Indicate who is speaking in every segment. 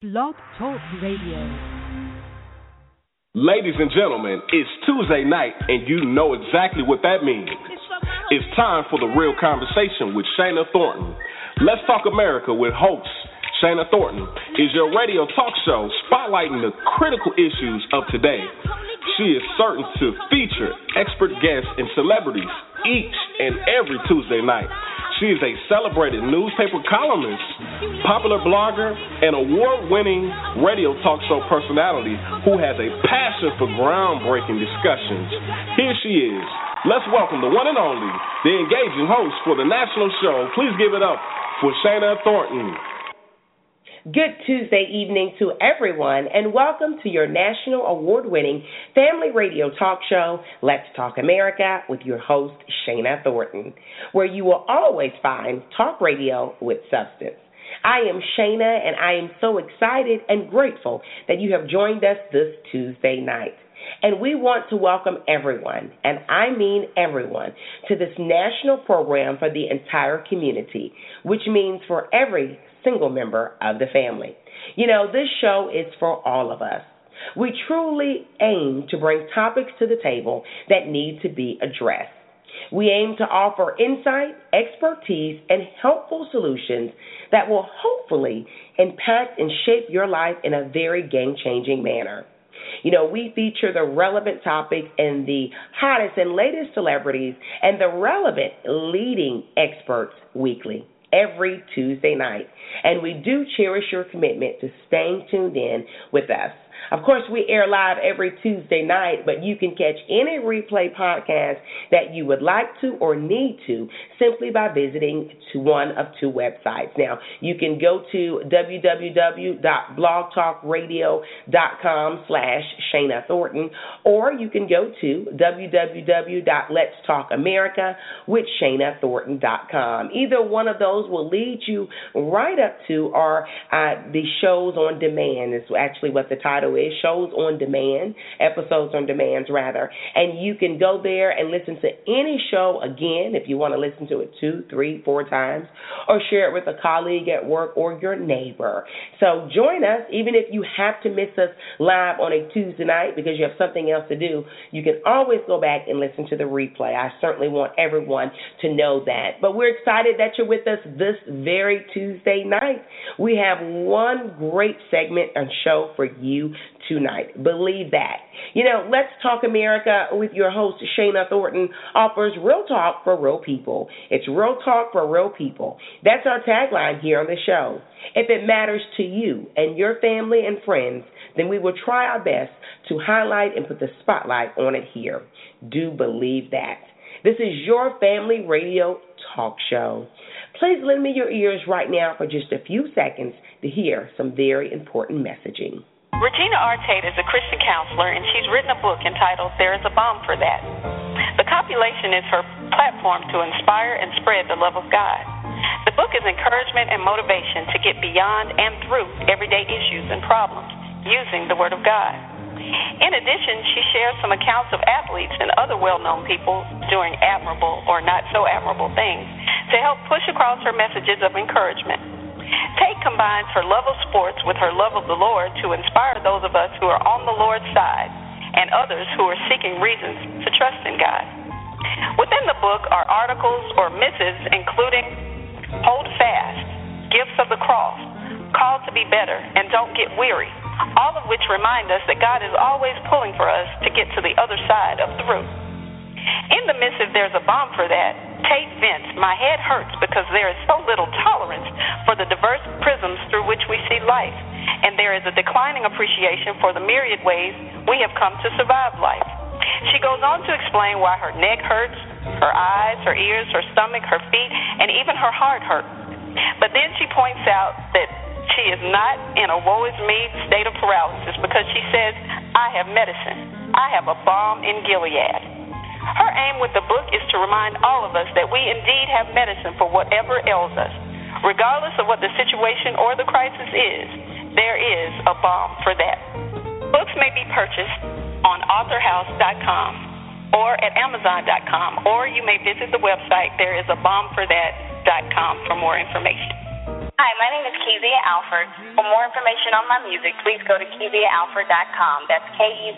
Speaker 1: Blog Talk Radio.
Speaker 2: Ladies and gentlemen, it's Tuesday night, and you know exactly what that means. It's time for the real conversation with Shana Thornton. Let's Talk America with host Shana Thornton is your radio talk show spotlighting the critical issues of today. She is certain to feature expert guests and celebrities each and every Tuesday night. She is a celebrated newspaper columnist, popular blogger, and award winning radio talk show personality who has a passion for groundbreaking discussions. Here she is. Let's welcome the one and only, the engaging host for the national show. Please give it up for Shana Thornton.
Speaker 3: Good Tuesday evening to everyone, and welcome to your national award winning family radio talk show, Let's Talk America, with your host, Shana Thornton, where you will always find talk radio with substance. I am Shana, and I am so excited and grateful that you have joined us this Tuesday night. And we want to welcome everyone, and I mean everyone, to this national program for the entire community, which means for every single member of the family. You know, this show is for all of us. We truly aim to bring topics to the table that need to be addressed. We aim to offer insight, expertise, and helpful solutions that will hopefully impact and shape your life in a very game changing manner. You know, we feature the relevant topics and the hottest and latest celebrities and the relevant leading experts weekly every Tuesday night. And we do cherish your commitment to staying tuned in with us. Of course, we air live every Tuesday night, but you can catch any replay podcast that you would like to or need to simply by visiting to one of two websites. Now, you can go to www.blogtalkradio.com slash Shana Thornton, or you can go to www.letstalkamerica Either one of those will lead you right up to our uh, the shows on demand is actually what the title is is shows on demand, episodes on demand rather, and you can go there and listen to any show again if you want to listen to it two, three, four times, or share it with a colleague at work or your neighbor. So join us, even if you have to miss us live on a Tuesday night because you have something else to do. You can always go back and listen to the replay. I certainly want everyone to know that. But we're excited that you're with us this very Tuesday night. We have one great segment and show for you tonight. Believe that. You know, Let's Talk America with your host, Shana Thornton, offers real talk for real people. It's real talk for real people. That's our tagline here on the show. If it matters to you and your family and friends, then we will try our best to highlight and put the spotlight on it here. Do believe that. This is your family radio talk show. Please lend me your ears right now for just a few seconds to hear some very important messaging.
Speaker 4: Regina Artate is a Christian counselor, and she's written a book entitled There is a Balm for That. The compilation is her platform to inspire and spread the love of God. The book is encouragement and motivation to get beyond and through everyday issues and problems using the Word of God. In addition, she shares some accounts of athletes and other well known people doing admirable or not so admirable things to help push across her messages of encouragement. Tate combines her love of sports with her love of the Lord to inspire those of us who are on the Lord's side and others who are seeking reasons to trust in God. Within the book are articles or missives including Hold Fast, Gifts of the Cross, Call to Be Better, and Don't Get Weary, all of which remind us that God is always pulling for us to get to the other side of the through. In the midst, missive, there's a balm for that. Tate vents, my head hurts because there is so little tolerance for the diverse prisms through which we see life, and there is a declining appreciation for the myriad ways we have come to survive life. She goes on to explain why her neck hurts, her eyes, her ears, her stomach, her feet, and even her heart hurt. But then she points out that she is not in a woe is me state of paralysis because she says, I have medicine. I have a balm in Gilead. Her aim with the book is to remind all of us that we indeed have medicine for whatever ails us. Regardless of what the situation or the crisis is, there is a balm for that. Books may be purchased on authorhouse.com or at amazon.com, or you may visit the website thereisabalmforthat.com for more information.
Speaker 5: Hi, my name is Kezia Alford. For more information on my music, please go to KeziaAlford.com. That's K-E-Z-I-A-A-L-F-O-R-D.com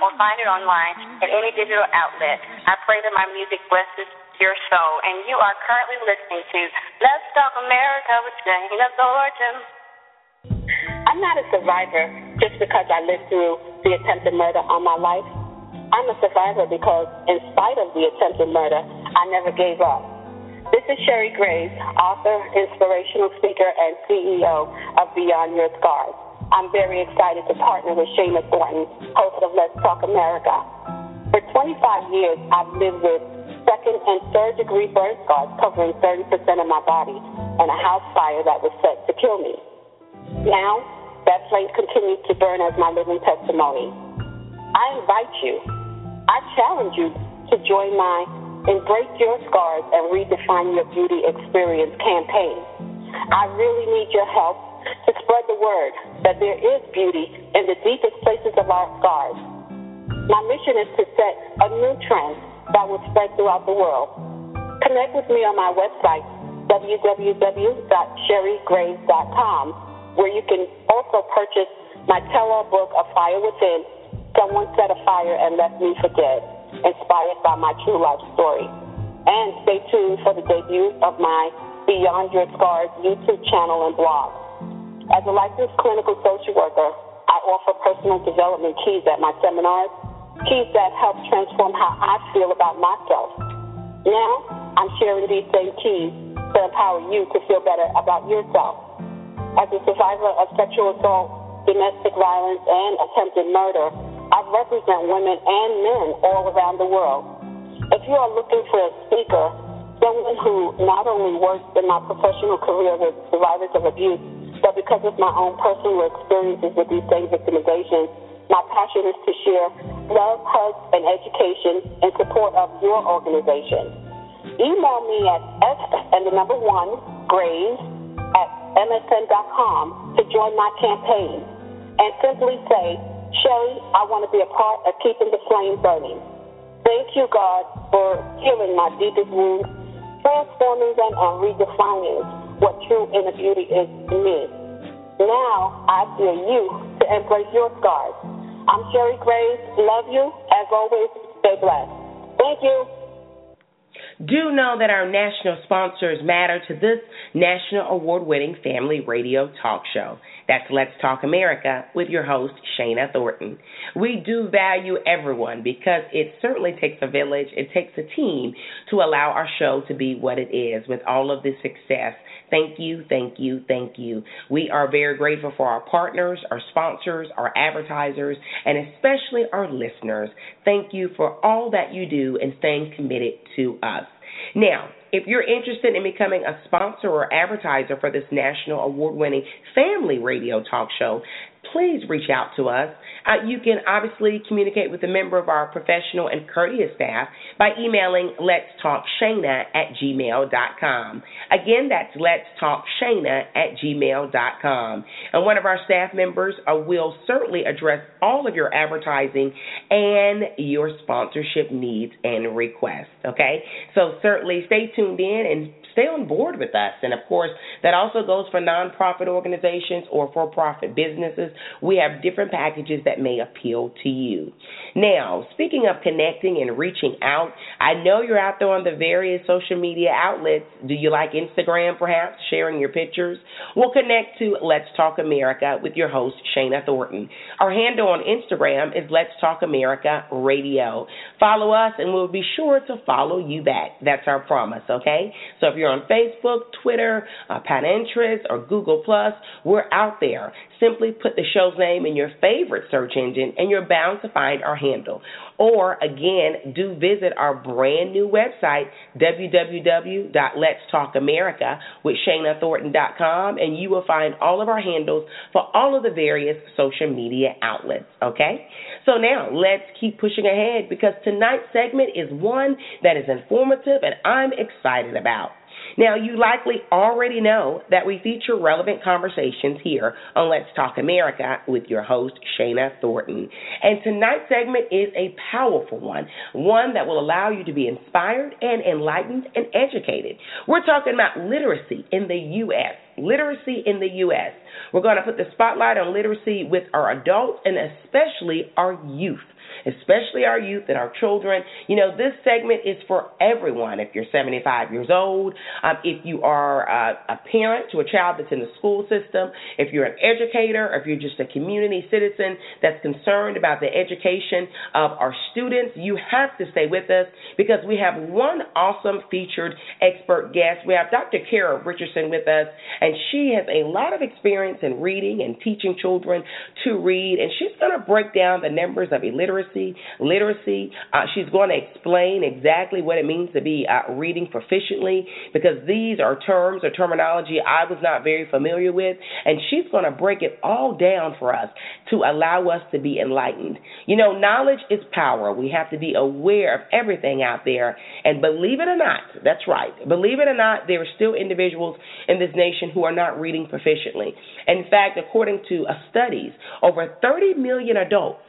Speaker 5: or find it online at any digital outlet. I pray that my music blesses your soul. And you are currently listening to Let's Talk America with Shana Thornton. I'm not a survivor just because I lived through the attempted murder on my life. I'm a survivor because, in spite of the attempted murder, I never gave up. This is Sherry Graves, author, inspirational speaker, and CEO of Beyond Your Scars. I'm very excited to partner with Shana Thornton, host of Let's Talk America. For 25 years, I've lived with second and third degree burn scars covering 30% of my body and a house fire that was set to kill me. Now, that flame continues to burn as my living testimony. I invite you, I challenge you to join my Embrace Your Scars and Redefine Your Beauty Experience campaign. I really need your help to spread the word that there is beauty in the deepest places of our scars. My mission is to set a new trend that will spread throughout the world. Connect with me on my website, www.sherrygraves.com, where you can also purchase my tell-all book, A Fire Within, Someone Set a Fire and Left Me for Dead inspired by my true life story. And stay tuned for the debut of my Beyond Your Scars YouTube channel and blog. As a licensed clinical social worker, I offer personal development keys at my seminars, keys that help transform how I feel about myself. Now, I'm sharing these same keys to empower you to feel better about yourself. As a survivor of sexual assault, domestic violence, and attempted murder, represent women and men all around the world. If you are looking for a speaker, someone who not only works in my professional career with survivors of abuse, but because of my own personal experiences with these same victimizations, my passion is to share love, hugs, and education in support of your organization. Email me at s and the number one graves at msn.com to join my campaign and simply say Sherry, I want to be a part of keeping the flame burning. Thank you, God, for healing my deepest wounds, transforming them and redefining what true inner beauty is to me. Now I dare you to embrace your scars. I'm Sherry Graves. Love you. As always, stay blessed. Thank you.
Speaker 3: Do know that our national sponsors matter to this national award winning family radio talk show. That's Let's Talk America with your host, Shana Thornton. We do value everyone because it certainly takes a village, it takes a team to allow our show to be what it is with all of the success. Thank you, thank you, thank you. We are very grateful for our partners, our sponsors, our advertisers, and especially our listeners. Thank you for all that you do and staying committed to us. Now, if you're interested in becoming a sponsor or advertiser for this national award winning family radio talk show, please reach out to us. Uh, you can obviously communicate with a member of our professional and courteous staff by emailing let's talk shana at gmail.com. Again, that's let's talk shana at gmail.com. And one of our staff members uh, will certainly address all of your advertising and your sponsorship needs and requests. Okay? So certainly stay tuned in and stay on board with us. And of course, that also goes for nonprofit organizations or for profit businesses. We have different packages that may appeal to you. Now, speaking of connecting and reaching out, I know you're out there on the various social media outlets. Do you like Instagram, perhaps, sharing your pictures? We'll connect to Let's Talk America with your host, Shana Thornton. Our handle on Instagram is Let's Talk America Radio. Follow us, and we'll be sure to follow you back. That's our promise, okay? So if you're you're on Facebook, Twitter, uh, Pinterest, or Google Plus, we're out there. Simply put the show's name in your favorite search engine, and you're bound to find our handle. Or again, do visit our brand new website, www.letstalkamerica with ShanaThornton.com, and you will find all of our handles for all of the various social media outlets. Okay? So now let's keep pushing ahead because tonight's segment is one that is informative and I'm excited about. Now, you likely already know that we feature relevant conversations here on Let's Talk America with your host, Shana Thornton. And tonight's segment is a powerful one, one that will allow you to be inspired and enlightened and educated. We're talking about literacy in the U.S. Literacy in the U.S. We're going to put the spotlight on literacy with our adults and especially our youth especially our youth and our children. You know, this segment is for everyone. If you're 75 years old, um, if you are uh, a parent to a child that's in the school system, if you're an educator, if you're just a community citizen that's concerned about the education of our students, you have to stay with us because we have one awesome featured expert guest. We have Dr. Cara Richardson with us, and she has a lot of experience in reading and teaching children to read, and she's going to break down the numbers of illiteracy literacy. Literacy. Uh, she's going to explain exactly what it means to be uh, reading proficiently because these are terms or terminology I was not very familiar with, and she's going to break it all down for us to allow us to be enlightened. You know, knowledge is power. We have to be aware of everything out there, and believe it or not, that's right. Believe it or not, there are still individuals in this nation who are not reading proficiently. In fact, according to studies, over 30 million adults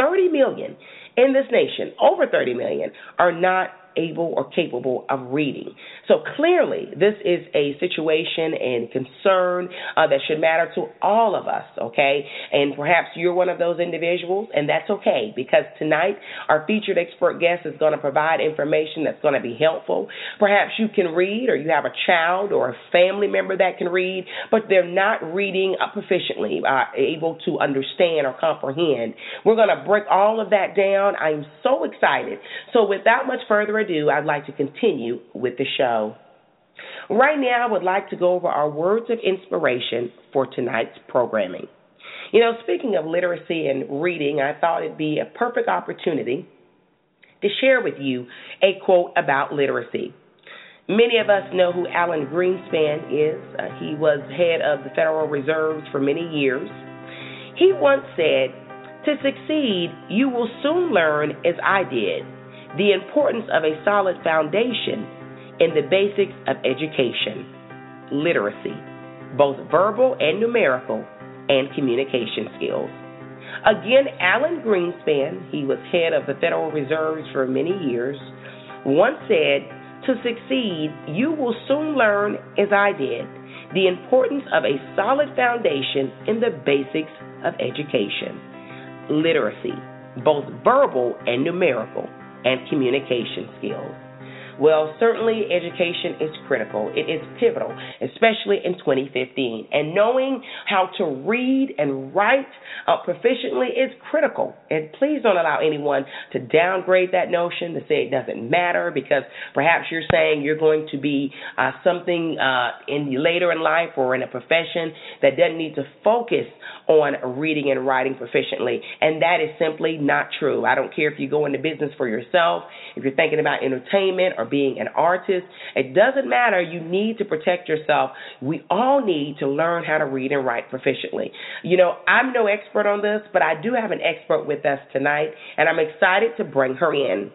Speaker 3: 30 million in this nation, over 30 million, are not able or capable of reading. So clearly, this is a situation and concern uh, that should matter to all of us, okay? And perhaps you're one of those individuals, and that's okay because tonight our featured expert guest is going to provide information that's going to be helpful. Perhaps you can read, or you have a child or a family member that can read, but they're not reading proficiently, uh, able to understand or comprehend. We're going to break all of that down. I'm so excited. So, without much further ado, I'd like to continue with the show. Right now, I would like to go over our words of inspiration for tonight's programming. You know, speaking of literacy and reading, I thought it'd be a perfect opportunity to share with you a quote about literacy. Many of us know who Alan Greenspan is. Uh, he was head of the Federal Reserves for many years. He once said, To succeed, you will soon learn, as I did, the importance of a solid foundation in the basics of education, literacy, both verbal and numerical, and communication skills. Again, Alan Greenspan, he was head of the Federal Reserves for many years, once said, To succeed, you will soon learn, as I did, the importance of a solid foundation in the basics of education, literacy, both verbal and numerical and communication skills. Well, certainly education is critical. It is pivotal, especially in 2015. And knowing how to read and write uh, proficiently is critical. And please don't allow anyone to downgrade that notion to say it doesn't matter because perhaps you're saying you're going to be uh, something uh, in later in life or in a profession that doesn't need to focus on reading and writing proficiently. And that is simply not true. I don't care if you go into business for yourself, if you're thinking about entertainment or being an artist. It doesn't matter. You need to protect yourself. We all need to learn how to read and write proficiently. You know, I'm no expert on this, but I do have an expert with us tonight, and I'm excited to bring her in.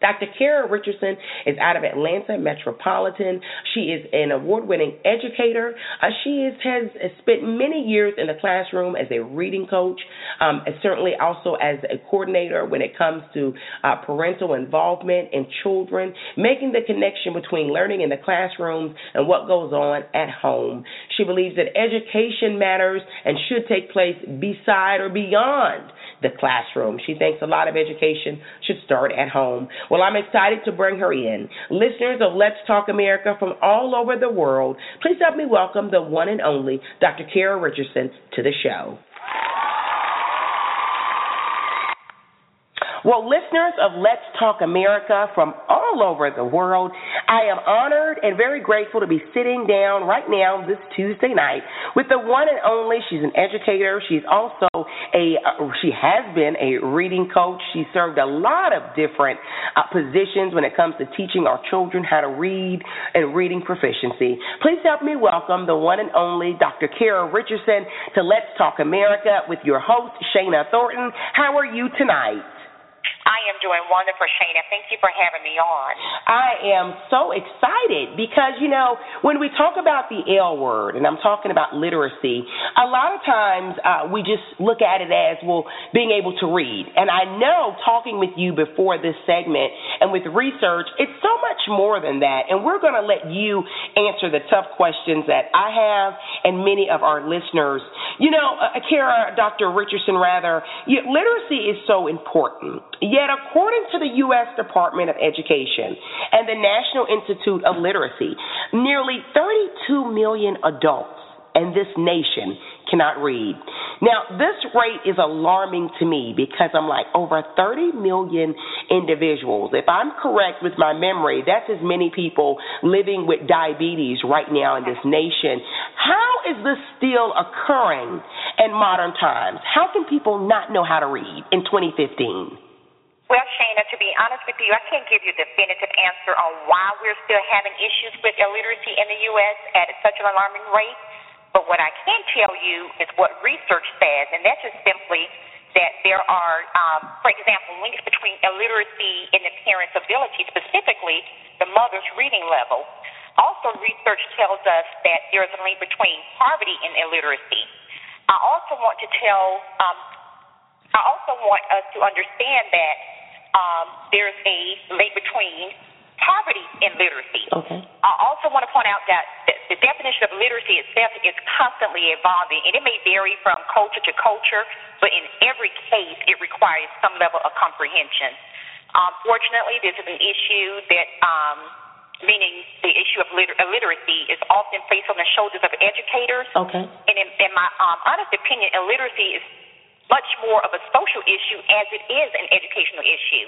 Speaker 3: Dr. Cara Richardson is out of Atlanta Metropolitan. She is an award winning educator. Uh, she is, has, has, spent many years in the classroom as a reading coach, um, and certainly also as a coordinator when it comes to uh, parental involvement in children, making the connection between learning in the classrooms and what goes on at home. She believes that education matters and should take place beside or beyond the classroom. She thinks a lot of education should start at home. Well, I'm excited to bring her in. Listeners of Let's Talk America from all over the world, please help me welcome the one and only Dr. Cara Richardson to the show. Well, listeners of Let's Talk America from all over the world, I am honored and very grateful to be sitting down right now this Tuesday night with the one and only. She's an educator. She's also a, uh, she has been a reading coach. She served a lot of different uh, positions when it comes to teaching our children how to read and reading proficiency. Please help me welcome the one and only Dr. Cara Richardson to Let's Talk America with your host, Shana Thornton. How are you tonight?
Speaker 6: I am doing wonderful, Shana. Thank you for having me on.
Speaker 3: I am so excited because, you know, when we talk about the L word, and I'm talking about literacy, a lot of times uh, we just look at it as, well, being able to read. And I know talking with you before this segment and with research, it's so much more than that. And we're going to let you answer the tough questions that I have and many of our listeners. You know, uh, Cara, Dr. Richardson, rather, literacy is so important. Yet, according to the U.S. Department of Education and the National Institute of Literacy, nearly 32 million adults in this nation cannot read. Now, this rate is alarming to me because I'm like over 30 million individuals. If I'm correct with my memory, that's as many people living with diabetes right now in this nation. How is this still occurring in modern times? How can people not know how to read in 2015?
Speaker 6: Well, Shana, to be honest with you, I can't give you a definitive answer on why we're still having issues with illiteracy in the U.S. at such an alarming rate. But what I can tell you is what research says, and that's just simply that there are, um, for example, links between illiteracy and the parent's ability, specifically the mother's reading level. Also, research tells us that there is a link between poverty and illiteracy. I also want to tell, um, I also want us to understand that um, there's a link between poverty and literacy.
Speaker 3: Okay.
Speaker 6: I also want to point out that the definition of literacy itself is constantly evolving, and it may vary from culture to culture, but in every case, it requires some level of comprehension. Unfortunately, this is an issue that, um, meaning the issue of liter- illiteracy, is often placed on the shoulders of educators.
Speaker 3: Okay.
Speaker 6: And in, in my um, honest opinion, illiteracy is much more of a social issue as it is an educational issue.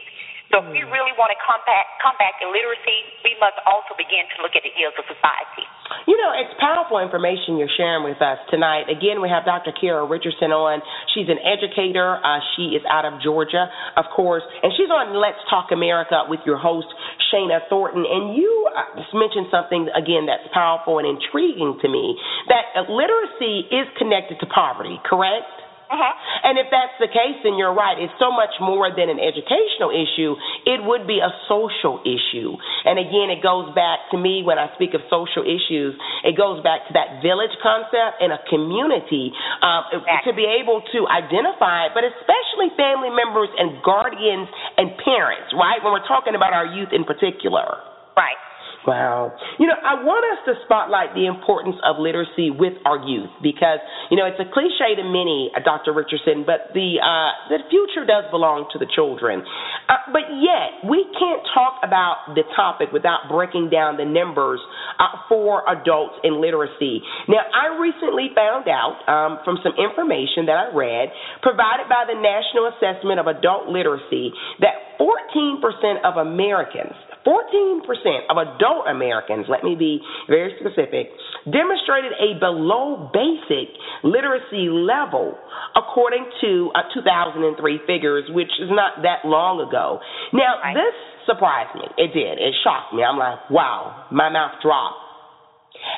Speaker 6: So if we mm. really want to combat combat illiteracy, we must also begin to look at the ills of society.
Speaker 3: You know, it's powerful information you're sharing with us tonight. Again, we have Dr. Cara Richardson on. She's an educator. Uh, she is out of Georgia, of course, and she's on Let's Talk America with your host Shana Thornton. And you uh, mentioned something again that's powerful and intriguing to me that literacy is connected to poverty. Correct?
Speaker 6: Uh-huh.
Speaker 3: And if that's the case, then you're right. It's so much more than an educational issue. It would be a social issue. And again, it goes back to me when I speak of social issues, it goes back to that village concept and a community um,
Speaker 6: exactly.
Speaker 3: to be able to identify, but especially family members and guardians and parents, right? When we're talking about our youth in particular.
Speaker 6: Right.
Speaker 3: Wow. You know, I want us to spotlight the importance of literacy with our youth because, you know, it's a cliche to many, uh, Dr. Richardson, but the uh, the future does belong to the children. Uh, but yet, we can't talk about the topic without breaking down the numbers uh, for adults in literacy. Now, I recently found out um, from some information that I read provided by the National Assessment of Adult Literacy that 14% of Americans 14% of adult Americans, let me be very specific, demonstrated a below basic literacy level according to uh, 2003 figures, which is not that long ago. Now,
Speaker 6: right.
Speaker 3: this surprised me. It did. It shocked me. I'm like, wow, my mouth dropped.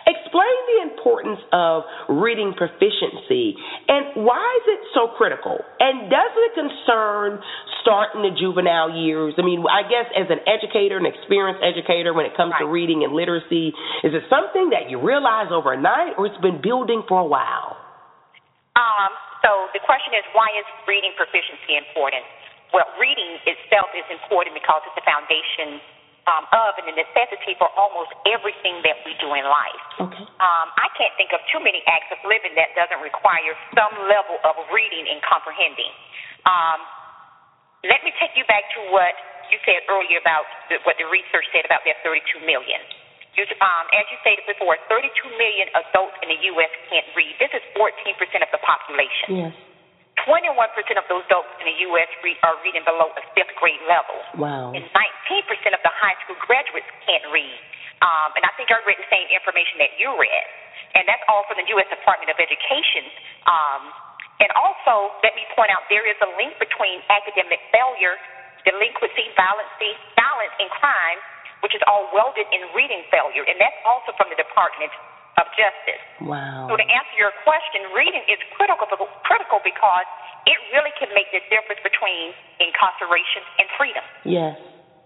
Speaker 3: Explain the importance of reading proficiency and why is it so critical? And does it concern start in the juvenile years? I mean, I guess as an educator, an experienced educator, when it comes
Speaker 6: right.
Speaker 3: to reading and literacy, is it something that you realize overnight or it's been building for a while?
Speaker 6: Um, so the question is, why is reading proficiency important? Well, reading itself is important because it's the foundation um, of and a necessity for almost everything that we do in life.
Speaker 3: Okay.
Speaker 6: Um, I can't think of too many acts of living that doesn't require some level of reading and comprehending. Um, let me take you back to what you said earlier about the, what the research said about that 32 million. You, um, as you stated before, 32 million adults in the U.S. can't read. This is 14% of the population.
Speaker 3: Yes.
Speaker 6: 21% of those adults in the U.S. Read, are reading below a fifth grade level.
Speaker 3: Wow.
Speaker 6: And 19% of the high school graduates can't read. Um, and I think I read the same information that you read. And that's all from the U.S. Department of Education. Um, and also, let me point out there is a link between academic failure, delinquency, violence, violence, and crime, which is all welded in reading failure. And that's also from the Department of justice.
Speaker 3: Wow.
Speaker 6: So to answer your question, reading is critical critical because it really can make the difference between incarceration and freedom.
Speaker 3: Yes.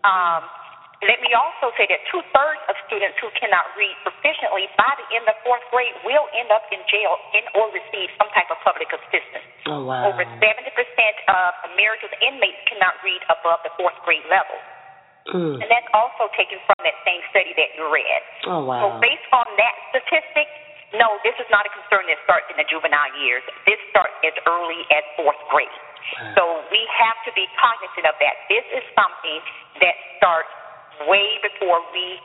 Speaker 6: Um, let me also say that two thirds of students who cannot read proficiently by the end of fourth grade will end up in jail and or receive some type of public assistance.
Speaker 3: Oh wow.
Speaker 6: Over 70% of America's inmates cannot read above the fourth grade level.
Speaker 3: Mm.
Speaker 6: And that's also taken from that same study that you read.
Speaker 3: Oh wow.
Speaker 6: So based on that statistic, no, this is not a concern that starts in the juvenile years. This starts as early as fourth grade.
Speaker 3: Wow.
Speaker 6: So we have to be cognizant of that. This is something that starts way before we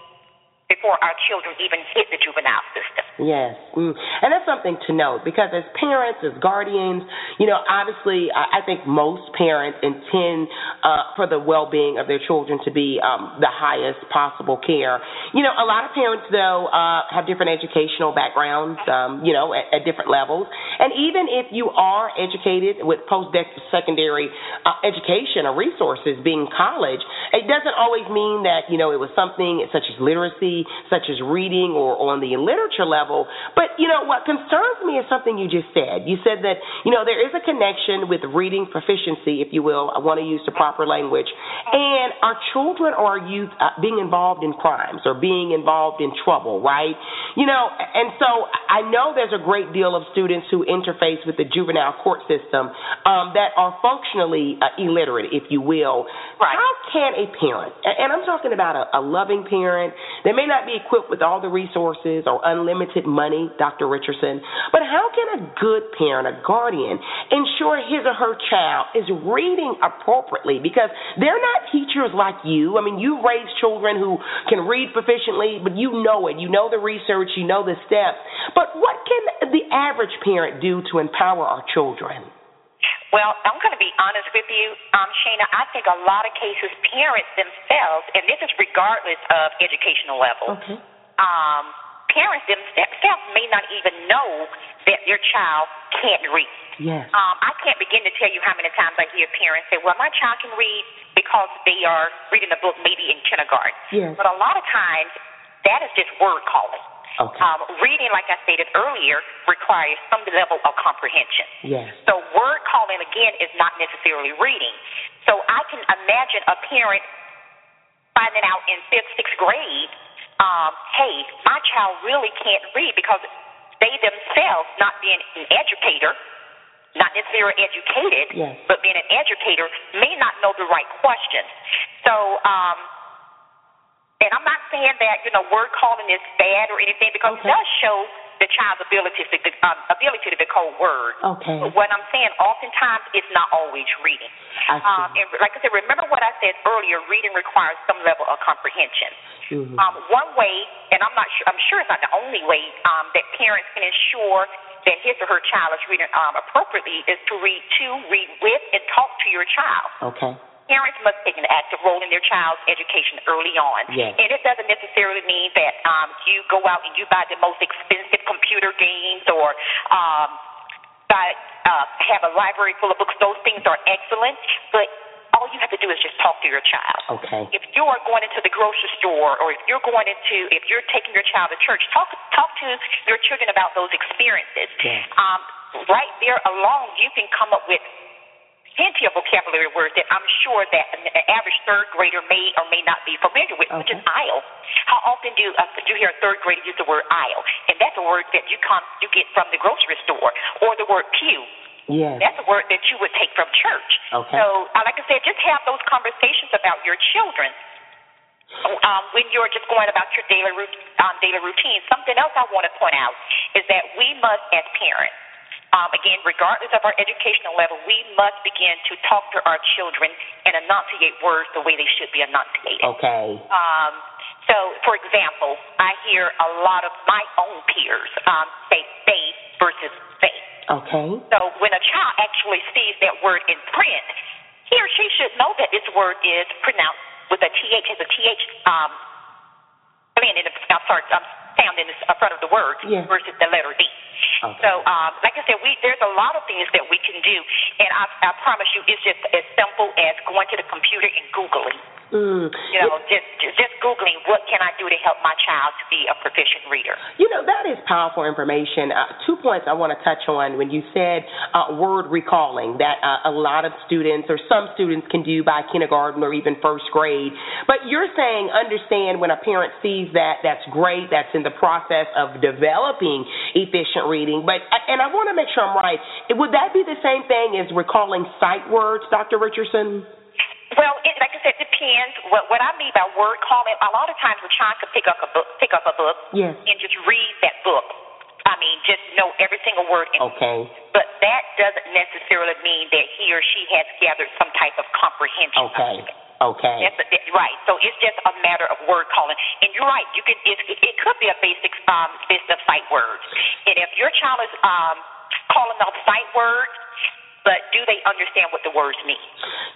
Speaker 6: before our children even hit the juvenile system.
Speaker 3: Yes, mm. and that's something to note because as parents, as guardians, you know, obviously, I, think most parents intend uh, for the well-being of their children to be um, the highest possible care. You know, a lot of parents though uh, have different educational backgrounds, um, you know, at, at different levels, and even if you are educated with post-secondary uh, education or resources, being college, it doesn't always mean that you know it was something such as literacy such as reading or on the literature level. But, you know, what concerns me is something you just said. You said that, you know, there is a connection with reading proficiency, if you will. I want to use the proper language. And our children or our youth uh, being involved in crimes or being involved in trouble, right? You know, and so I know there's a great deal of students who interface with the juvenile court system um, that are functionally uh, illiterate, if you will.
Speaker 6: Right.
Speaker 3: How can a parent, and I'm talking about a, a loving parent, they may not be equipped with all the resources or unlimited money, Dr. Richardson, but how can a good parent, a guardian, ensure his or her child is reading appropriately? Because they're not teachers like you. I mean, you raise children who can read proficiently, but you know it. You know the research, you know the steps. But what can the average parent do to empower our children?
Speaker 6: Well, I'm going to be honest with you, um, Shana. I think a lot of cases, parents themselves, and this is regardless of educational level,
Speaker 3: Okay.
Speaker 6: um, parents themselves may not even know that their child can't read.
Speaker 3: Yes.
Speaker 6: Um, I can't begin to tell you how many times I hear parents say, "Well, my child can read because they are reading a book maybe in kindergarten."
Speaker 3: Yes.
Speaker 6: But a lot of times, that is just word calling.
Speaker 3: Okay.
Speaker 6: Um, reading, like I stated earlier, requires some level of comprehension.
Speaker 3: Yes.
Speaker 6: So word calling again is not necessarily reading. So I can imagine a parent finding out in fifth, sixth grade, um, hey, my child really can't read because they themselves, not being an educator, not necessarily educated,
Speaker 3: Yes.
Speaker 6: but being an educator, may not know the right questions. So, um, and I'm not saying that you know word calling is bad or anything because
Speaker 3: Okay.
Speaker 6: it does show the child's ability to um, ability to decode words.
Speaker 3: Okay.
Speaker 6: But what I'm saying, oftentimes it's not always reading.
Speaker 3: I see.
Speaker 6: Um, and like I said, remember what I said earlier. Reading requires some level of comprehension.
Speaker 3: Mhm.
Speaker 6: Um, one way, and I'm not sure, I'm sure it's not the only way um, that parents can ensure that his or her child is reading um, appropriately is to read to, read with, and talk to your child.
Speaker 3: Okay.
Speaker 6: Parents must take an active role in their child's education early on.
Speaker 3: Yes.
Speaker 6: And it doesn't necessarily mean that um, you go out and you buy the most expensive computer games or um, buy, uh, have a library full of books. Those things are excellent, but all you have to do is just talk to your child.
Speaker 3: Okay.
Speaker 6: If you are going into the grocery store or if you're going into if you're taking your child to church, talk talk to your children about those experiences.
Speaker 3: Yes.
Speaker 6: Um, right there alone you can come up with plenty of vocabulary words that I'm sure that an average third grader may or may not be familiar with, which is aisle. How often do uh, do you hear a third grader use the word aisle? And that's a word that you come you get from the grocery store, or the word pew.
Speaker 3: Yes.
Speaker 6: That's a word that you would take from church.
Speaker 3: Okay.
Speaker 6: So, uh, like I said, just have those conversations about your children um, when you're just going about your daily um, daily routine. Something else I want to point out is that we must, as parents, um, again, regardless of our educational level, we must begin to talk to our children and enunciate words the way they should be enunciated.
Speaker 3: Okay.
Speaker 6: Um, so, for example, I hear a lot of my own peers um, say they versus faith.
Speaker 3: Okay.
Speaker 6: So when a child actually sees that word in print, he or she should know that this word is pronounced with a th, has a th. Um, I mean, in the, I'm sorry, um, sound in the s- front of the word
Speaker 3: Yeah.
Speaker 6: versus the letter d.
Speaker 3: Okay.
Speaker 6: So, um, like I said, we there's a lot of things that we can do, and I, I promise you, it's just as simple as going to the computer and googling.
Speaker 3: Mm.
Speaker 6: You know, just, just googling what can I do to help my child to be a proficient reader.
Speaker 3: You know that is powerful information. Uh, two points I want to touch on when you said uh, word recalling that uh, a lot of students or some students can do by kindergarten or even first grade. But you're saying understand when a parent sees that that's great. That's in the process of developing efficient reading. But and I want to make sure I'm right. Would that be the same thing as recalling sight words, Dr. Richardson?
Speaker 6: Well, it, like I said, it depends. What what I mean by word calling, a lot of times a child could pick up a book, pick up a book,
Speaker 3: yes.
Speaker 6: and just read that book. I mean, just know every single word. In
Speaker 3: okay.
Speaker 6: But that doesn't necessarily mean that he or she has gathered some type of comprehension.
Speaker 3: Okay. Okay.
Speaker 6: That's a, right. So it's just a matter of word calling. And you're right. You can. It, it could be a basic um, list of sight words. And if your child is um, calling off sight words, but do they understand what the words mean?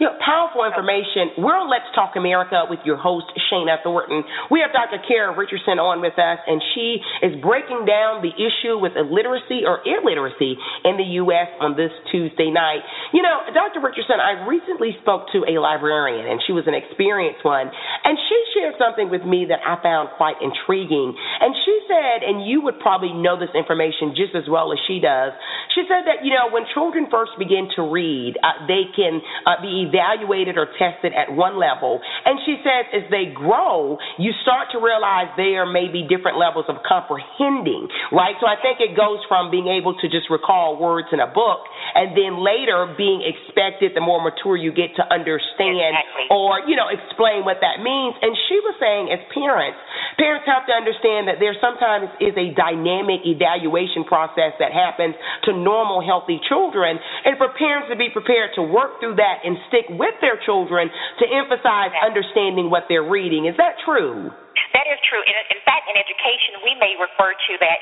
Speaker 3: You know, powerful information. We're on Let's Talk America with your host, Shana Thornton. We have Dr. Cara Richardson on with us, and she is breaking down the issue with illiteracy or illiteracy in the U.S. on this Tuesday night. You know, Dr. Richardson, I recently spoke to a librarian, and she was an experienced one, and she shared something with me that I found quite intriguing. And she said, and you would probably know this information just as well as she does, she said that, you know, when children first begin begin to read, uh, they can uh, be evaluated or tested at one level. And she says as they grow, you start to realize there may be different levels of comprehending, right? So I think it goes from being able to just recall words in a book and then later being expected the more mature you get to understand
Speaker 6: exactly.
Speaker 3: or, you know, explain what that means. And she was saying as parents, parents have to understand that there sometimes is a dynamic evaluation process that happens to normal healthy children. And for parents to be prepared to work through that and stick with their children to emphasize understanding what they're reading. Is that true?
Speaker 6: That is true. In, in fact, in education, we may refer to that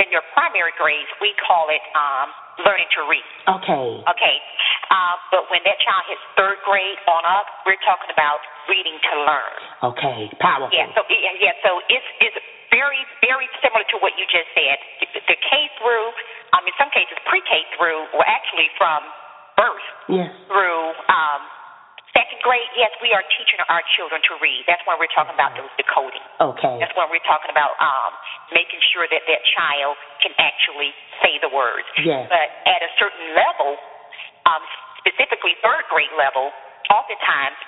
Speaker 6: in your primary grades. We call it um, learning to read.
Speaker 3: Okay.
Speaker 6: Okay. Uh, but when that child hits third grade on up, we're talking about reading to learn.
Speaker 3: Okay. Powerful.
Speaker 6: Yeah. So yeah. yeah so it's it's very very similar to what you just said. The K through um, in some cases pre-K through, or actually from birth
Speaker 3: yes.
Speaker 6: through um, second grade, yes, we are teaching our children to read. That's when we're talking about those decoding.
Speaker 3: Okay.
Speaker 6: That's when we're talking about um, making sure that that child can actually say the words.
Speaker 3: Yes.
Speaker 6: But at a certain level, um, specifically third grade level, oftentimes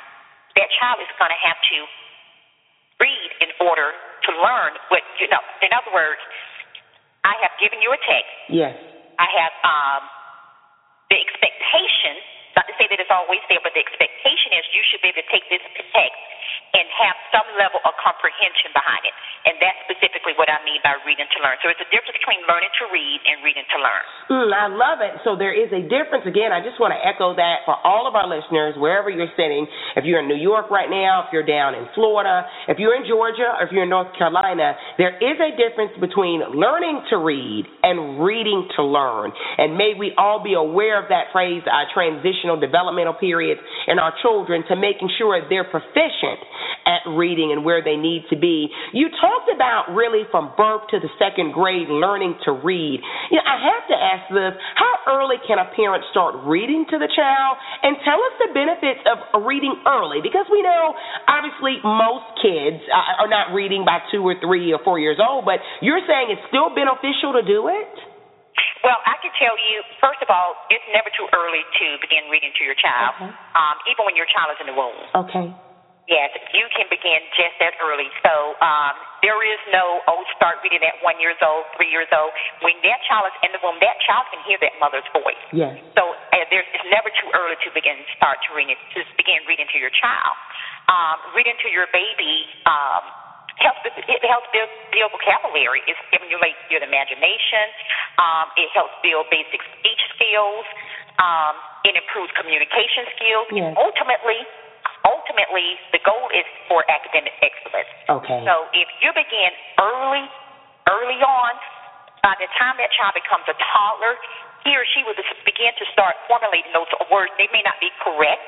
Speaker 6: that child is going to have to read in order to learn what you know. In other words, I have given you a text.
Speaker 3: Yes.
Speaker 6: I have um, the expectation, that it's always there, but the expectation is you should be able to take this text and have some level of comprehension behind it. And that's specifically what I mean by reading to learn. So it's a difference between learning to read and reading to learn.
Speaker 3: Mm, I love it. So there is a difference. Again, I just want to echo that for all of our listeners, wherever you're sitting. If you're in New York right now, if you're down in Florida, if you're in Georgia, or if you're in North Carolina, there is a difference between learning to read and reading to learn. And may we all be aware of that phrase, uh, transitional developmental periods in our children to making sure they're proficient at reading and where they need to be. You talked about really from birth to the second grade learning to read. You know, I have to ask this how early can a parent start reading to the child? And tell us the benefits of reading early because we know obviously most kids uh, are not reading by two or three or four years old, but you're saying it's still beneficial to do it?
Speaker 6: Well, I can tell you, first of all, it's never too early to begin reading to your child,
Speaker 3: okay.
Speaker 6: um, even when your child is in the womb.
Speaker 3: Okay.
Speaker 6: Yes, you can begin just that early. So um, there is no, oh, start reading at one years old, three years old. When that child is in the womb, that child can hear that mother's voice.
Speaker 3: Yes.
Speaker 6: So uh, there's, it's never too early to begin start to read to begin reading to your child. Um, reading to your baby um, helps it helps build, build vocabulary. It stimulates your imagination. Um, it helps build basic speech skills. Um, it improves communication skills.
Speaker 3: Yes.
Speaker 6: Ultimately ultimately the goal is for academic excellence.
Speaker 3: Okay.
Speaker 6: So if you begin early, early on, by the time that child becomes a toddler, he or she will begin to start formulating those words. They may not be correct.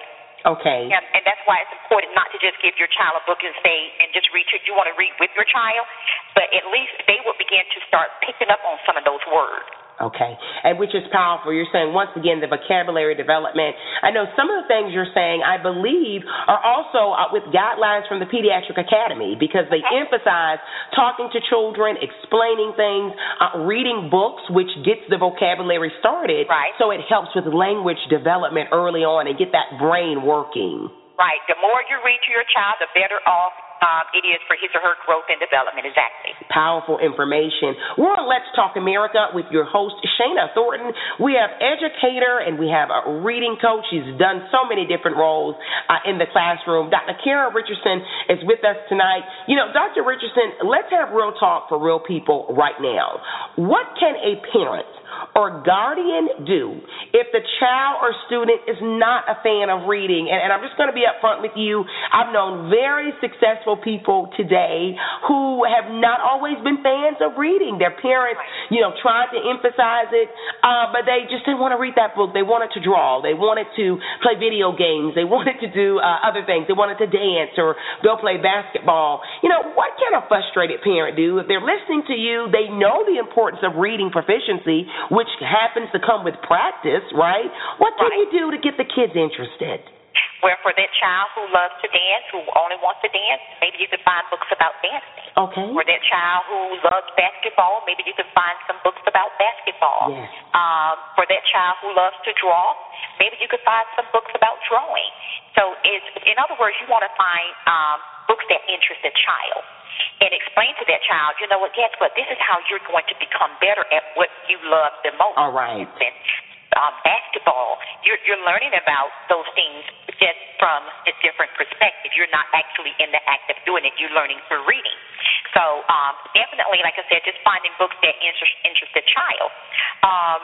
Speaker 3: Okay.
Speaker 6: And, and that's why it's important not to just give your child a book and say, and just read you want to read with your child, but at least they will begin to start picking up on some of those words.
Speaker 3: Okay, and which is powerful. You're saying once again the vocabulary development. I know some of the things you're saying, I believe, are also uh, with guidelines from the Pediatric Academy because they emphasize talking to children, explaining things, uh, reading books, which gets the vocabulary started.
Speaker 6: Right.
Speaker 3: So it helps with language development early on and get that brain working.
Speaker 6: Right. The more you read to your child, the better off um, it is for his or her growth and development. Exactly.
Speaker 3: Powerful information. We're on Let's Talk America with your host, Shana Thornton. We have educator and we have a reading coach. She's done so many different roles uh, in the classroom. Dr. Cara Richardson is with us tonight. You know, Dr. Richardson, let's have real talk for real people right now. What can a parent or guardian do if the child or student is not a fan of reading? And, and I'm just going to be upfront with you. I've known very successful people today who have not always been fans of reading. Their parents, you know, tried to emphasize it, uh, but they just didn't want to read that book. They wanted to draw. They wanted to play video games. They wanted to do uh, other things. They wanted to dance or go play basketball. You know, what can a frustrated parent do if they're listening to you? They know the importance of reading proficiency, which happens to come with practice, right? What can
Speaker 6: right.
Speaker 3: you do to get the kids interested?
Speaker 6: Where for that child who loves to dance, who only wants to dance, maybe you can find books about dancing.
Speaker 3: Okay.
Speaker 6: For that child who loves basketball, maybe you can find some books about basketball.
Speaker 3: Yes.
Speaker 6: Um, for that child who loves to draw, maybe you could find some books about drawing. So, it's, in other words, you want to find um, books that interest the child and explain to that child, you know what, guess what? This is how you're going to become better at what you love the most.
Speaker 3: All right.
Speaker 6: And, um, basketball, you're, you're learning about those things just from a different perspective. You're not actually in the act of doing it. You're learning through reading. So um, definitely, like I said, just finding books that interest, interest the child. Um,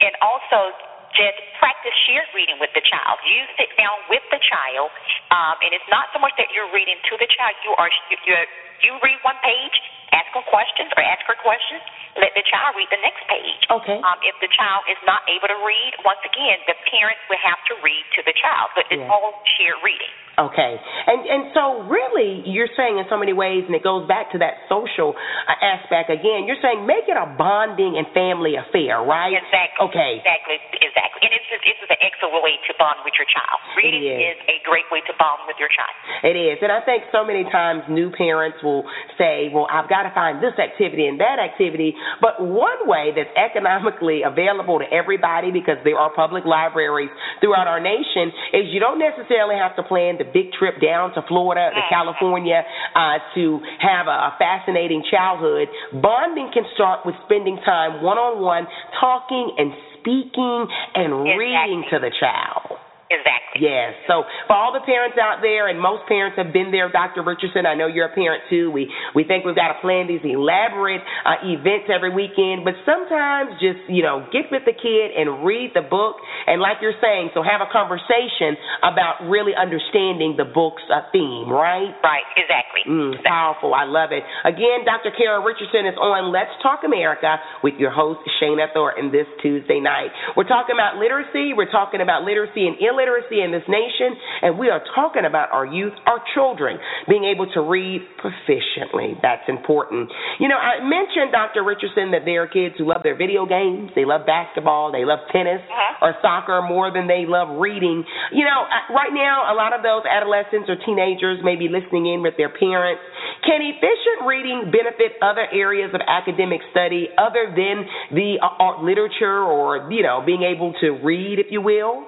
Speaker 6: and also just practice shared reading with the child. You sit down with the child, um, and it's not so much that you're reading to the child. You are you're, you read one page, ask them questions or ask her questions. Let the child read the next page.
Speaker 3: Okay.
Speaker 6: Um, if the child is not able to read, once again, the parents will have to read to the child. But it's
Speaker 3: yeah.
Speaker 6: all shared reading.
Speaker 3: Okay, and and so really, you're saying in so many ways, and it goes back to that social uh, aspect again. You're saying make it a bonding and family affair, right?
Speaker 6: Exactly.
Speaker 3: Okay.
Speaker 6: Exactly. Exactly. And it's it's an excellent way to bond with your child. Reading
Speaker 3: is.
Speaker 6: is a great way to bond with your child.
Speaker 3: It is, and I think so many times new parents will say, "Well, I've got to find this activity and that activity." But one way that's economically available to everybody, because there are public libraries throughout our nation, is you don't necessarily have to plan the big trip down to Florida, to California, uh, to have a, a fascinating childhood. Bonding can start with spending time one on one, talking and speaking and
Speaker 6: exactly.
Speaker 3: reading to the child.
Speaker 6: Exactly.
Speaker 3: Yes. So for all the parents out there, and most parents have been there, Dr. Richardson. I know you're a parent too. We we think we've got to plan these elaborate uh, events every weekend, but sometimes just you know get with the kid and read the book, and like you're saying, so have a conversation about really understanding the book's uh, theme, right?
Speaker 6: Right. Exactly.
Speaker 3: Mm, powerful. I love it. Again, Dr. Cara Richardson is on Let's Talk America with your host Shana Thornton this Tuesday night. We're talking about literacy. We're talking about literacy and illiteracy literacy in this nation, and we are talking about our youth, our children, being able to read proficiently. That's important. You know, I mentioned, Dr. Richardson, that there are kids who love their video games, they love basketball, they love tennis
Speaker 6: uh-huh.
Speaker 3: or soccer more than they love reading. You know, right now, a lot of those adolescents or teenagers may be listening in with their parents. Can efficient reading benefit other areas of academic study other than the uh, art literature or, you know, being able to read, if you will?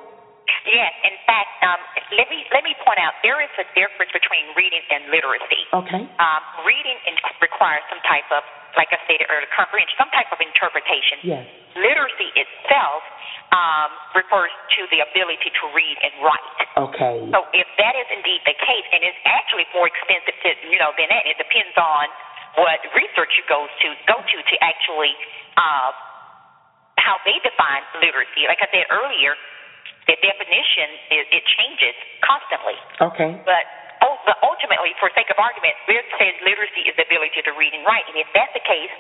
Speaker 6: Yes, in fact, um, let me let me point out there is a difference between reading and literacy.
Speaker 3: Okay.
Speaker 6: Um, reading requires some type of, like I stated earlier, comprehension, some type of interpretation.
Speaker 3: Yes.
Speaker 6: Literacy itself um, refers to the ability to read and write.
Speaker 3: Okay.
Speaker 6: So if that is indeed the case, and it's actually more expensive to you know than that, it depends on what research you goes to go to to actually uh, how they define literacy. Like I said earlier the definition is it changes constantly.
Speaker 3: Okay.
Speaker 6: But ultimately, for sake of argument, it says literacy is the ability to read and write, and if that's the case,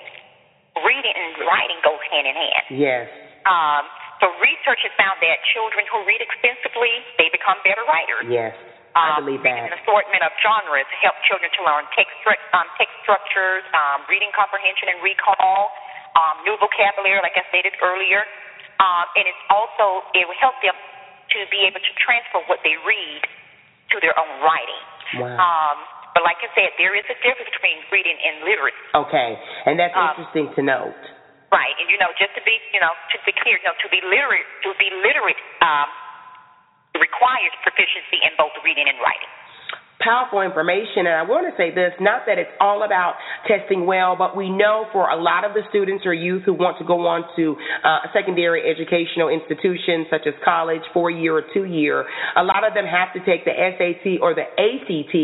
Speaker 6: reading and writing goes hand in hand.
Speaker 3: Yes.
Speaker 6: Um, so research has found that children who read extensively, they become better writers.
Speaker 3: Yes. I
Speaker 6: um,
Speaker 3: believe that.
Speaker 6: An assortment of genres help children to learn text, um, text structures, um, reading comprehension and recall, um, new vocabulary, like I stated earlier, um, and it's also it will help them to be able to transfer what they read to their own writing.
Speaker 3: Wow.
Speaker 6: Um, but like I said, there is a difference between reading and literacy.
Speaker 3: Okay, and that's
Speaker 6: Um,
Speaker 3: interesting to note.
Speaker 6: Right, and you know, just to be, you know, to be clear, you know, to be literate, to be literate um, requires proficiency in both reading and writing.
Speaker 3: Powerful information. And I want to say this not that it's all about testing well, but we know for a lot of the students or youth who want to go on to uh, secondary educational institutions such as college, four year or two year, a lot of them have to take the SAT or the ACT.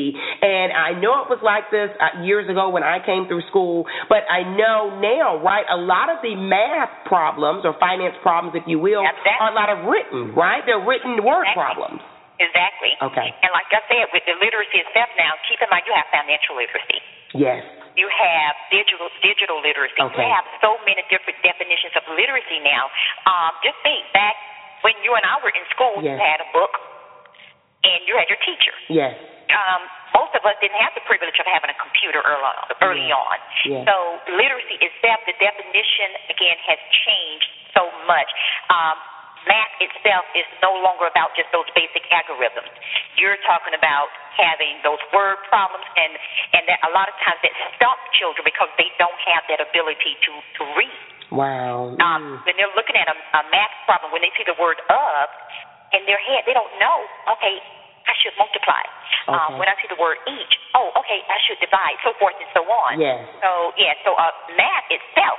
Speaker 3: And I know it was like this uh, years ago when I came through school, but I know now, right, a lot of the math problems or finance problems, if you will,
Speaker 6: Exactly.
Speaker 3: are a lot of written, right? They're written word problems.
Speaker 6: Exactly.
Speaker 3: Okay.
Speaker 6: And like I said, with the literacy itself now, keep in mind you have financial literacy.
Speaker 3: Yes.
Speaker 6: You have digital digital literacy.
Speaker 3: Okay.
Speaker 6: You have so many different definitions of literacy now. Um, just think back when you and I were in school,
Speaker 3: Yes.
Speaker 6: you had a book and you had your teacher.
Speaker 3: Yes.
Speaker 6: Um, most of us didn't have the privilege of having a computer early, early
Speaker 3: Yeah.
Speaker 6: on.
Speaker 3: Yeah.
Speaker 6: So literacy itself, the definition again has changed so much. Um, math itself is no longer about just those basic algorithms. You're talking about having those word problems, and and that a lot of times that stump children because they don't have that ability to to read.
Speaker 3: Wow.
Speaker 6: Um, when they're looking at a, a math problem, when they see the word of in their head, they don't know. Okay, I should multiply.
Speaker 3: Okay.
Speaker 6: Um, when I see the word each, oh, okay, I should divide, so forth and so on.
Speaker 3: Yes.
Speaker 6: So yeah, so uh, math itself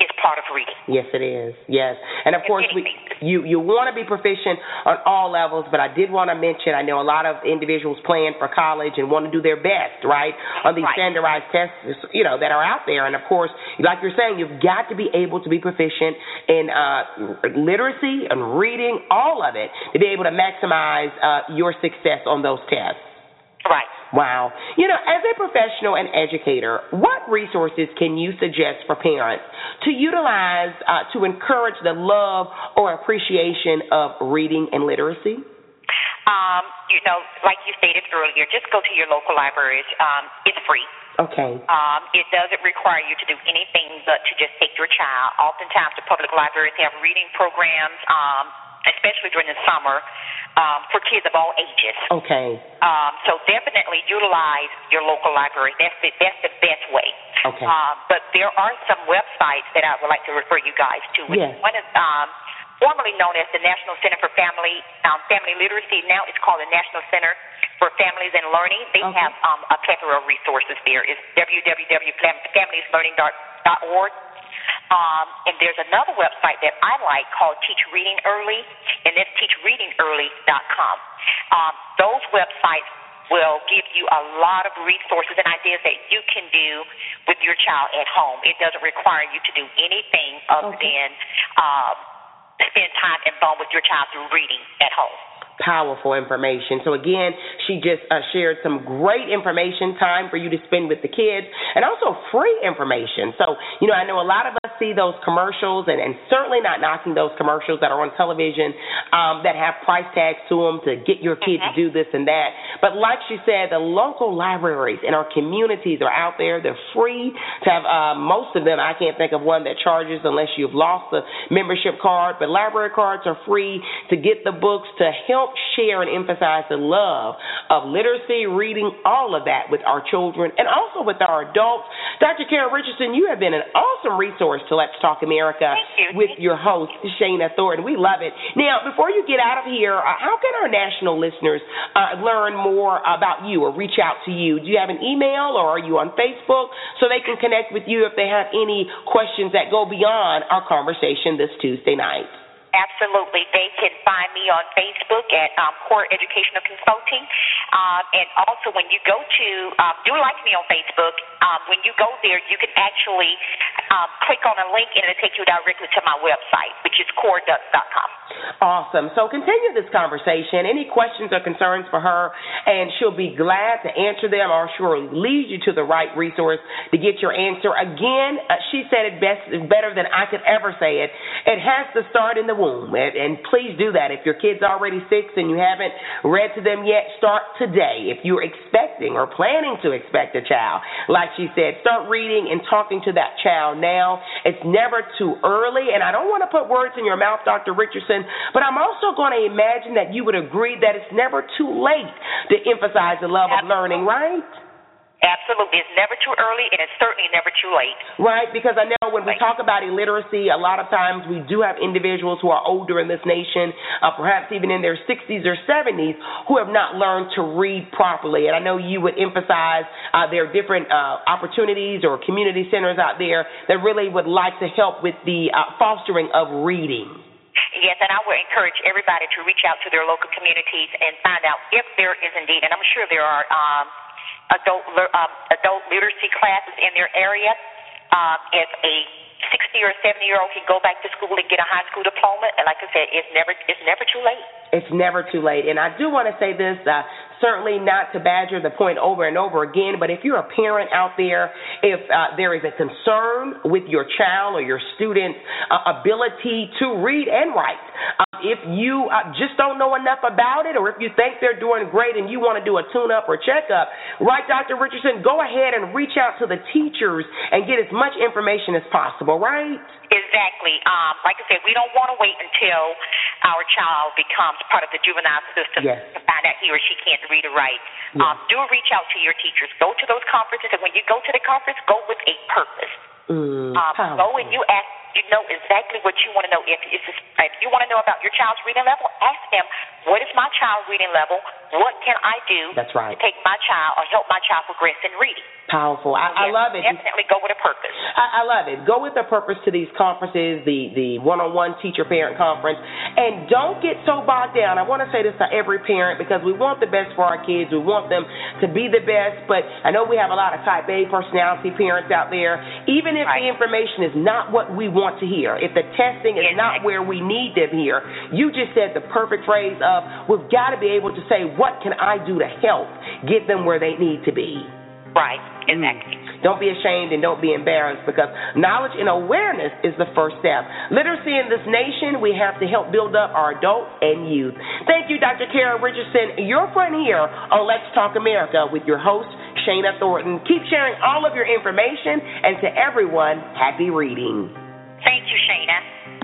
Speaker 6: is part of reading.
Speaker 3: Yes, it is. Yes, and of
Speaker 6: It's
Speaker 3: course, we, you you want to be proficient on all levels, but I did want to mention I know a lot of individuals plan for college and want to do their best, right, on these
Speaker 6: Right.
Speaker 3: standardized tests, you know, that are out there. And of course, like you're saying, you've got to be able to be proficient in uh, literacy and reading, all of it, to be able to maximize uh, your success on those tests.
Speaker 6: Right.
Speaker 3: Wow. You know, as a professional and educator, what resources can you suggest for parents to utilize uh, to encourage the love or appreciation of reading and literacy?
Speaker 6: Um, you know, like you stated earlier, just go to your local libraries. Um, it's free.
Speaker 3: Okay.
Speaker 6: Um, it doesn't require you to do anything but to just take your child. Oftentimes, the public libraries have reading programs, um, especially during the summer, um, for kids of all ages.
Speaker 3: Okay.
Speaker 6: Um, so definitely utilize your local library. That's the that's the best way.
Speaker 3: Okay.
Speaker 6: Um, but there are some websites that I would like to refer you guys to.
Speaker 3: Yes.
Speaker 6: One is um, formerly known as the National Center for Family um, Family Literacy. Now it's called the National Center for Families and Learning. They
Speaker 3: Okay.
Speaker 6: have um, a plethora of resources there. It's www.familieslearning.org. Um, and there's another website that I like called Teach Reading Early, and that's teachreadingearly.com. Um, those websites will give you a lot of resources and ideas that you can do with your child at home. It doesn't require you to do anything other
Speaker 3: Okay.
Speaker 6: than um, spend time and bond with your child through reading at home.
Speaker 3: Powerful information. So again, she just uh, shared some great information, time for you to spend with the kids, and also free information. So you know, I know a lot of us see those commercials, and, and certainly not knocking those commercials that are on television um, that have price tags to them to get your kid to do this and that. But like she said, the local libraries in our communities are out there. They're free to have. Uh, most of them, I can't think of one that charges unless you've lost the membership card. But library cards are free to get the books to help share and emphasize the love of literacy, reading, all of that with our children and also with our adults. Dr. Karen Richardson, you have been an awesome resource to Let's Talk America
Speaker 6: you.
Speaker 3: with your host, Shana Thornton. We love it. Now, before you get out of here, uh, how can our national listeners uh, learn more about you or reach out to you? Do you have an email or are you on Facebook so they can connect with you if they have any questions that go beyond our conversation this Tuesday night?
Speaker 6: Absolutely. They can find me on Facebook at um, Core Educational Consulting. Um, and also, when you go to, um, do like me on Facebook, um, when you go there, you can actually um, click on a link and it'll take you directly to my website, which is coreducks.com.
Speaker 3: Awesome. So continue this conversation. Any questions or concerns for her, and she'll be glad to answer them or she'll lead you to the right resource to get your answer. Again, uh, she said it best, better than I could ever say it. It has to start in the womb. And, and please do that. If your kid's already six and you haven't read to them yet, start today. If you're expecting or planning to expect a child, like she said, start reading and talking to that child now. It's never too early. And I don't want to put words in your mouth, Dr. Richardson, but I'm also going to imagine that you would agree that it's never too late to emphasize the love Absolutely. of learning, right?
Speaker 6: Absolutely. It's never too early and it's certainly never too late.
Speaker 3: Right, because I know when we talk about illiteracy, a lot of times we do have individuals who are older in this nation, uh, perhaps even in their 60s or 70s, who have not learned to read properly. And I know you would emphasize uh, there are different uh, opportunities or community centers out there that really would like to help with the uh, fostering of reading.
Speaker 6: Yes, and I would encourage everybody to reach out to their local communities and find out if there is indeed, and I'm sure there are. Um, adult um, adult literacy classes in their area. Um, if a 60 or 70 year old can go back to school and get a high school diploma, and like I said, it's never it's never too late.
Speaker 3: It's never too late. And I do want to say this. Uh, certainly not to badger the point over and over again, but if you're a parent out there, if uh, there is a concern with your child or your student's uh, ability to read and write, if you uh, just don't know enough about it, or if you think they're doing great and you want to do a tune up or checkup, right, Dr. Richardson, go ahead and reach out to the teachers and get as much information as possible, right?
Speaker 6: Exactly. Um, like I said, we don't want to wait until our child becomes part of the juvenile system
Speaker 3: yes.
Speaker 6: to find out he or she can't read or write. Yes. Um, do reach out to your teachers. Go to those conferences, and when you go to the conference, go with a purpose.
Speaker 3: Mm, um,
Speaker 6: go and you ask you know exactly what you want to know. If, if, if you want to know about your child's reading level, ask them, what is my child's reading level? What can I do
Speaker 3: That's right.
Speaker 6: to take my child or help my child progress in reading?
Speaker 3: Powerful. I,
Speaker 6: yes,
Speaker 3: I love it.
Speaker 6: Definitely go with a purpose.
Speaker 3: I, I love it. Go with a purpose to these conferences, the the one-on-one teacher-parent conference, and don't get so bogged down. I want to say this to every parent because we want the best for our kids. We want them to be the best, but I know we have a lot of Type A personality parents out there. Even if
Speaker 6: right.
Speaker 3: the information is not what we want to hear, if the testing is not where we need them here, you just said the perfect phrase of we've got to be able to say what can I do to help get them where they need to be.
Speaker 6: Right, exactly.
Speaker 3: Mm. Don't be ashamed and don't be embarrassed because knowledge and awareness is the first step. Literacy in this nation, we have to help build up our adults and youth. Thank you, Dr. Cara Richardson, your friend here on Let's Talk America with your host, Shana Thornton. Keep sharing all of your information, and to everyone, happy reading.
Speaker 6: Thank you, Shana.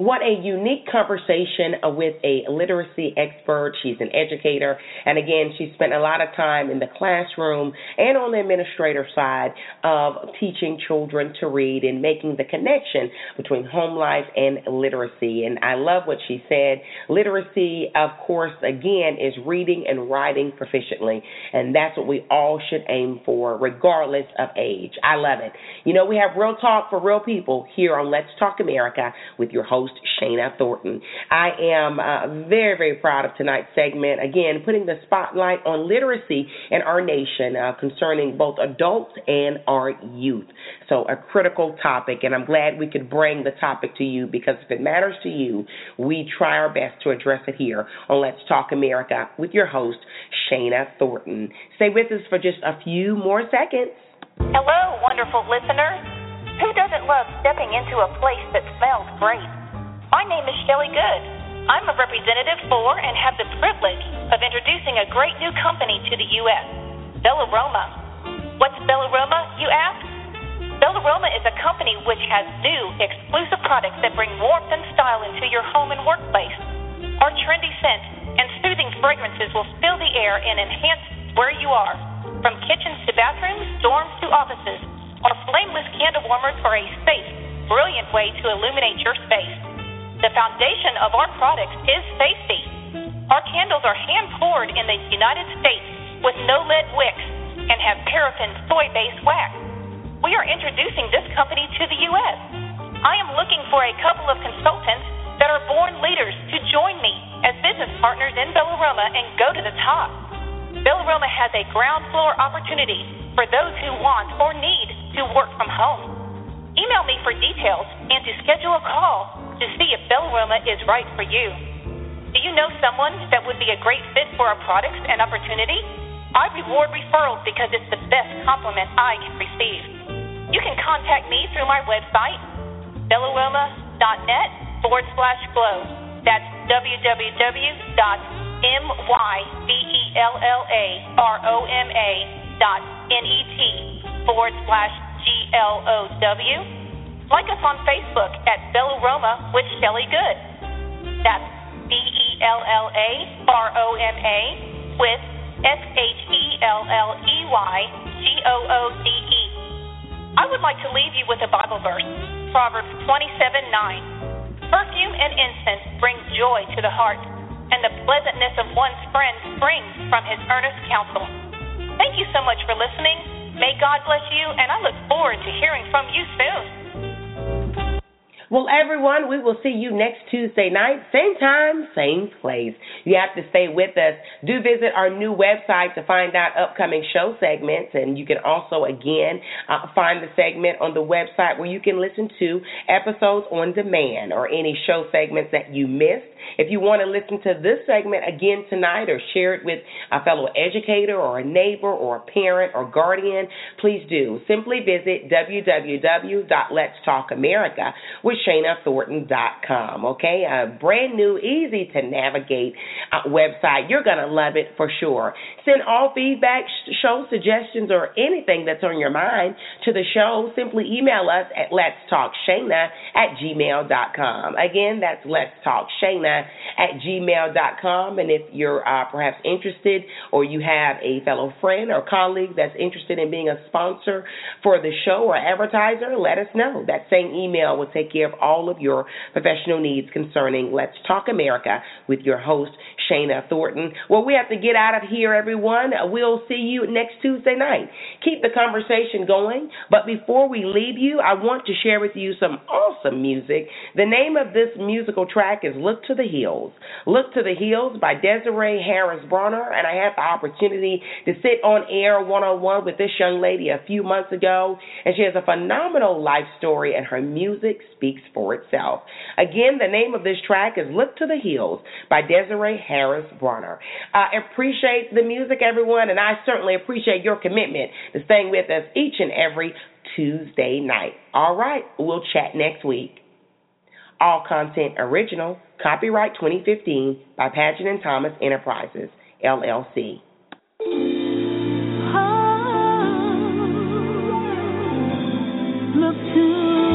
Speaker 3: What a unique conversation with a literacy expert. She's an educator. And again, she spent a lot of time in the classroom and on the administrator side of teaching children to read and making the connection between home life and literacy. And I love what she said. Literacy, of course, again, is reading and writing proficiently. And that's what we all should aim for, regardless of age. I love it. You know, we have real talk for real people here on Let's Talk America with your host host, Shana Thornton. I am uh, very, very proud of tonight's segment. Again, putting the spotlight on literacy in our nation uh, concerning both adults and our youth. So, a critical topic, and I'm glad we could bring the topic to you because if it matters to you, we try our best to address it here on Let's Talk America with your host, Shana Thornton. Stay with us for just a few more seconds.
Speaker 7: Hello, wonderful listeners. Who doesn't love stepping into a place that smells great? My name is Shelley Goode. I'm a representative for and have the privilege of introducing a great new company to the U.S., Bellaroma. What's Bellaroma, you ask? Bellaroma is a company which has new, exclusive products that bring warmth and style into your home and workplace. Our trendy scent and soothing fragrances will fill the air and enhance where you are. From kitchens to bathrooms, dorms to offices, our flameless candle warmers are a safe, brilliant way to illuminate your space. The foundation of our products is safety. Our candles are hand poured in the United States with no lead wicks and have paraffin soy based wax. We are introducing this company to the U.S. I am looking for a couple of consultants that are born leaders to join me as business partners in Bellaroma and go to the top. Bellaroma has a ground floor opportunity for those who want or need to work from home. Email me for details and to schedule a call to see if Bellaroma is right for you. Do you know someone that would be a great fit for our products and opportunity? I reward referrals because it's the best compliment I can receive. You can contact me through my website, bellaroma.net forward slash glow. That's www.mybeau L L A R O M A dot N E T forward slash G L O W. Like us on Facebook at Bella Roma with Shelly Good. That's B E L L A R O M A with S H E L L E Y G O O D E. I would like to leave you with a Bible verse, Proverbs 27 9. Perfume and incense bring joy to the heart, and the pleasantness of one's friend springs from his earnest counsel. Thank you so much for listening. May God bless you, and I look forward to hearing from you soon.
Speaker 3: Well, everyone, we will see you next Tuesday night, same time, same place. You have to stay with us. Do visit our new website to find out upcoming show segments, and you can also, again, uh, find the segment on the website where you can listen to episodes on demand or any show segments that you missed. If you want to listen to this segment again tonight or share it with a fellow educator or a neighbor or a parent or guardian, please do. Simply visit www.letstalkamerica with ShanaThornton.com. Okay, a brand new, easy to navigate uh, website. You're going to love it for sure. Send all feedback, show suggestions, or anything that's on your mind to the show. Simply email us at Let's Talk at gmail.com. Again, that's Let's Talk at gmail.com. And if you're uh, perhaps interested or you have a fellow friend or colleague that's interested in being a sponsor for the show or advertiser, let us know. That same email will take care of all of your professional needs concerning Let's Talk America with your host, Shana Thornton. Well, we have to get out of here, everyone. We'll see you next Tuesday night. Keep the conversation going, but before we leave you, I want to share with you some awesome music. The name of this musical track is Look to the Hills. Look to the Hills by Desiree Harris Bronner, and I had the opportunity to sit on air one on one with this young lady a few months ago, and she has a phenomenal life story, and her music speaks for itself. Again, the name of this track is Look to the Hills by Desiree Harris Bronner. I appreciate the music, everyone, and I certainly appreciate your commitment to staying with us each and every Tuesday night. All right, we'll chat next week. All content original, copyright 2015 by Paget and Thomas Enterprises, LLC.
Speaker 8: Oh, look to